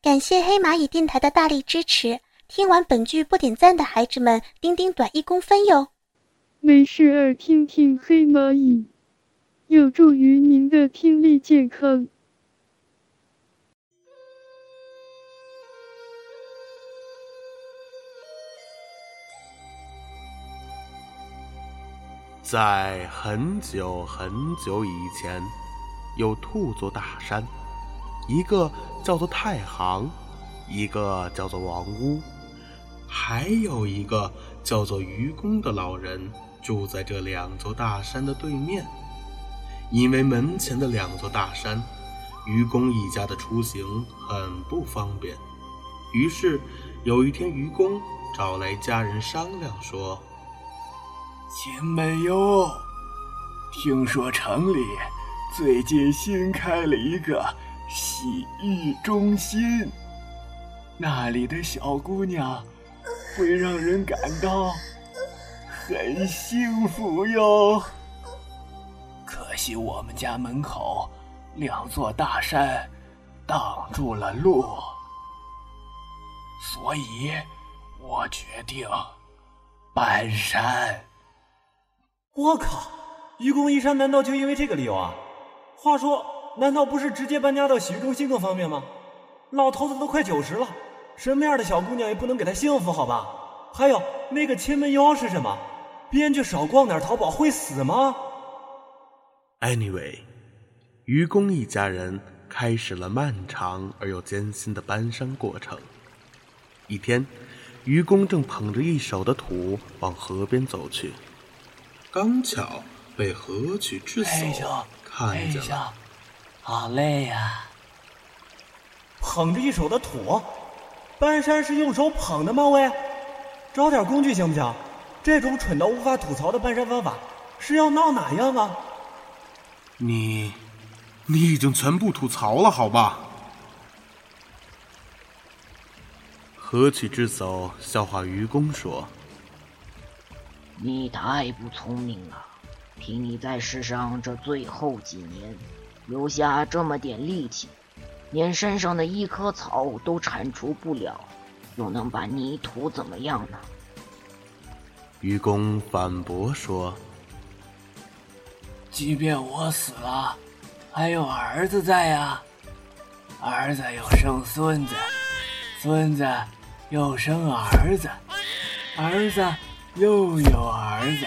感谢黑蚂蚁电台的大力支持。听完本剧不点赞的孩子们，丁丁短一公分哟。没事儿，听听黑蚂蚁，有助于您的听力健康。在很久很久以前，有兔座大山，一个叫做太行，一个叫做王屋，还有一个叫做愚公的老人住在这两座大山的对面。因为门前的两座大山，愚公一家的出行很不方便，于是有一天，愚公找来家人商量说。前辈哟，听说城里最近新开了一个洗浴中心，那里的小姑娘会让人感到很幸福哟。可惜我们家门口两座大山挡住了路，所以我决定搬山。我靠！愚公移山难道就因为这个理由啊？话说，难道不是直接搬家到洗浴中心更方便吗？老头子都快九十了，什么样的小姑娘也不能给他幸福，好吧？还有那个千门妖是什么？编剧少逛点淘宝会死吗？Anyway，愚公一家人开始了漫长而又艰辛的搬山过程。一天，愚公正捧着一手的土往河边走去。刚巧被河曲之叟看见了，好累呀！捧着一手的土，搬山是用手捧的吗？喂，找点工具行不行？这种蠢到无法吐槽的搬山方法是要闹哪样啊？你，你已经全部吐槽了，好吧？何曲之叟笑话愚公说。你太不聪明了！凭你在世上这最后几年，留下这么点力气，连身上的一棵草都铲除不了，又能把泥土怎么样呢？愚公反驳说：“即便我死了，还有儿子在呀，儿子又生孙子，孙子又生儿子，儿子……”又有儿子，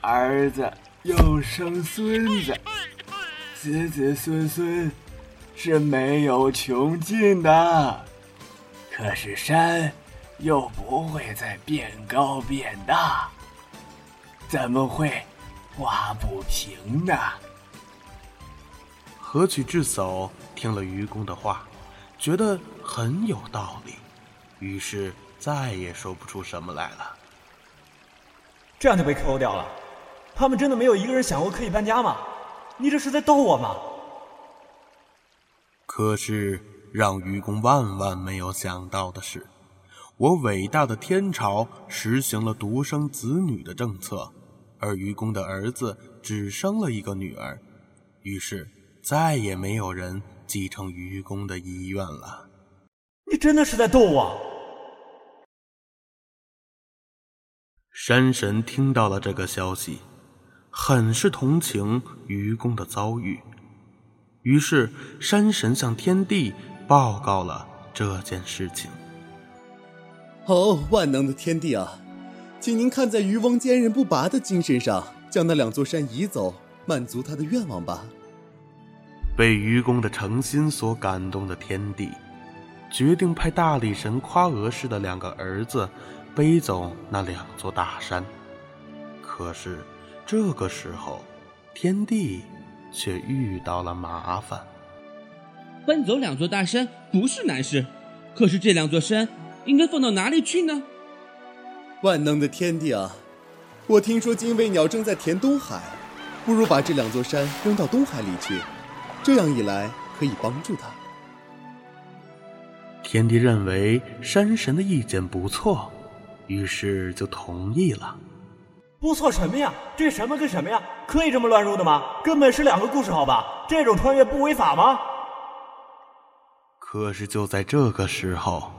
儿子又生孙子，子子孙孙是没有穷尽的。可是山又不会再变高变大，怎么会挖不平呢？何曲智叟听了愚公的话，觉得很有道理，于是再也说不出什么来了。这样就被 KO 掉了，他们真的没有一个人想过可以搬家吗？你这是在逗我吗？可是让愚公万万没有想到的是，我伟大的天朝实行了独生子女的政策，而愚公的儿子只生了一个女儿，于是再也没有人继承愚公的遗愿了。你真的是在逗我？山神听到了这个消息，很是同情愚公的遭遇，于是山神向天帝报告了这件事情。哦，万能的天帝啊，请您看在渔翁坚韧不拔的精神上，将那两座山移走，满足他的愿望吧。被愚公的诚心所感动的天帝，决定派大力神夸娥氏的两个儿子。背走那两座大山，可是这个时候，天帝却遇到了麻烦。搬走两座大山不是难事，可是这两座山应该放到哪里去呢？万能的天帝啊，我听说精卫鸟正在填东海，不如把这两座山扔到东海里去，这样一来可以帮助他。天帝认为山神的意见不错。于是就同意了。不错什么呀？这什么跟什么呀？可以这么乱入的吗？根本是两个故事，好吧？这种穿越不违法吗？可是就在这个时候，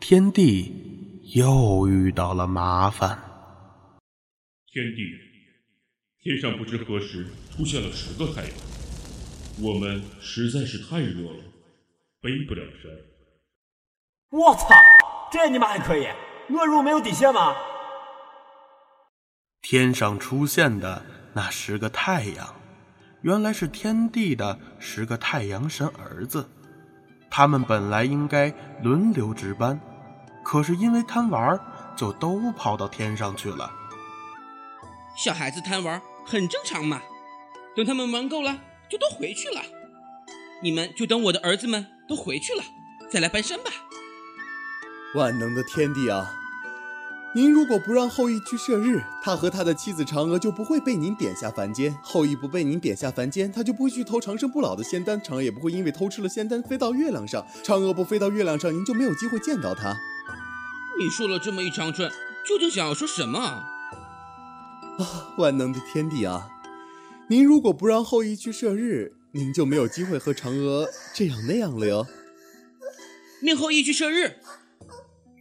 天帝又遇到了麻烦。天帝，天上不知何时出现了十个太阳，我们实在是太热了，背不了山。我操，这你妈还可以？乱入没有底线吗？天上出现的那十个太阳，原来是天帝的十个太阳神儿子。他们本来应该轮流值班，可是因为贪玩，就都跑到天上去了。小孩子贪玩很正常嘛，等他们玩够了，就都回去了。你们就等我的儿子们都回去了，再来搬山吧。万能的天帝啊！您如果不让后羿去射日，他和他的妻子嫦娥就不会被您贬下凡间。后羿不被您贬下凡间，他就不会去偷长生不老的仙丹，嫦娥也不会因为偷吃了仙丹飞到月亮上。嫦娥不飞到月亮上，您就没有机会见到他。你说了这么一长串，究竟想要说什么？啊，万能的天帝啊！您如果不让后羿去射日，您就没有机会和嫦娥这样那样了哟。命后羿去射日。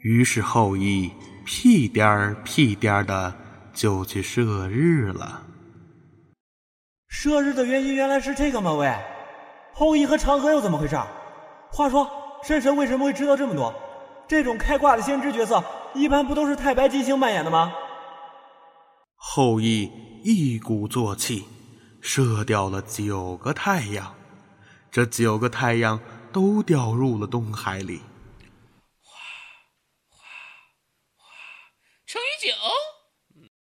于是后羿屁颠儿屁颠儿的就去射日了。射日的原因原来是这个吗？喂，后羿和嫦娥又怎么回事？话说，山神为什么会知道这么多？这种开挂的先知角色，一般不都是太白金星扮演的吗？后羿一鼓作气，射掉了九个太阳，这九个太阳都掉入了东海里。九，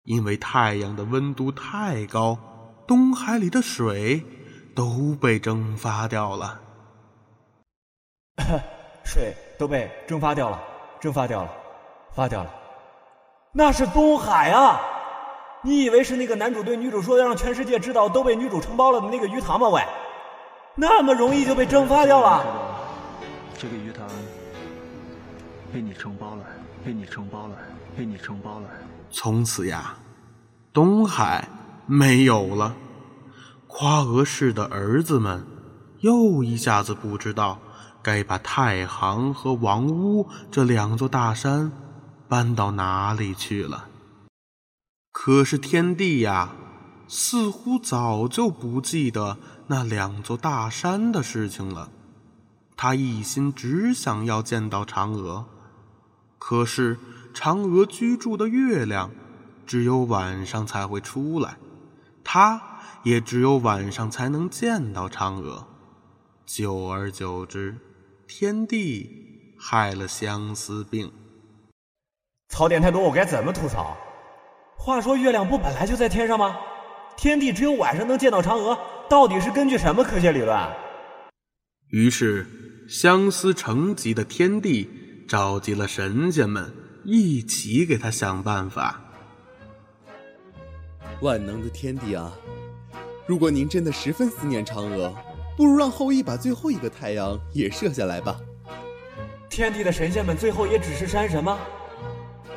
因为太阳的温度太高，东海里的水都被蒸发掉了。水都被蒸发掉了，蒸发掉了，发掉了。那是东海啊！你以为是那个男主对女主说要让全世界知道都被女主承包了的那个鱼塘吗？喂，那么容易就被蒸发掉了？这个鱼塘被你承包了，被你承包了。被你承包了。从此呀，东海没有了。夸娥氏的儿子们又一下子不知道该把太行和王屋这两座大山搬到哪里去了。可是天帝呀，似乎早就不记得那两座大山的事情了。他一心只想要见到嫦娥，可是。嫦娥居住的月亮，只有晚上才会出来，他也只有晚上才能见到嫦娥。久而久之，天帝害了相思病。槽点太多，我该怎么吐槽？话说月亮不本来就在天上吗？天帝只有晚上能见到嫦娥，到底是根据什么科学理论？于是，相思成疾的天帝召集了神仙们。一起给他想办法。万能的天帝啊，如果您真的十分思念嫦娥，不如让后羿把最后一个太阳也射下来吧。天帝的神仙们最后也只是山神吗？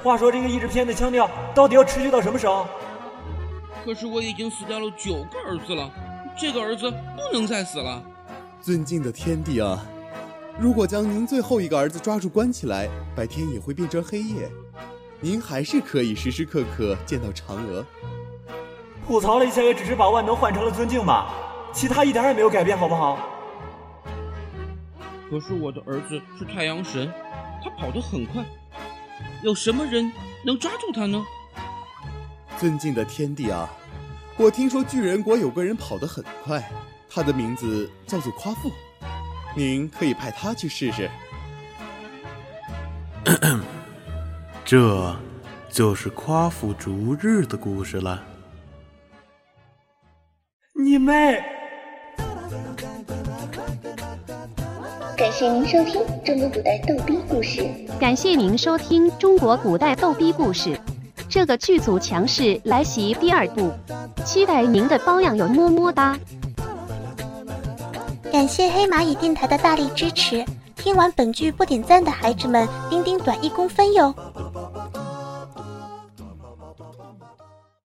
话说这个译制片的腔调到底要持续到什么时候？可是我已经死掉了九个儿子了，这个儿子不能再死了。尊敬的天帝啊！如果将您最后一个儿子抓住关起来，白天也会变成黑夜，您还是可以时时刻刻见到嫦娥。吐槽了一下，也只是把万能换成了尊敬吧，其他一点也没有改变，好不好？可是我的儿子是太阳神，他跑得很快，有什么人能抓住他呢？尊敬的天帝啊，我听说巨人国有个人跑得很快，他的名字叫做夸父。您可以派他去试试。这，就是夸父逐日的故事了。你妹！感谢您收听中国古代逗逼故事。感谢您收听中国古代逗逼故事。这个剧组强势来袭第二部，期待您的包养，有么么哒。感谢黑蚂蚁电台的大力支持。听完本剧不点赞的孩子们，丁丁短一公分哟。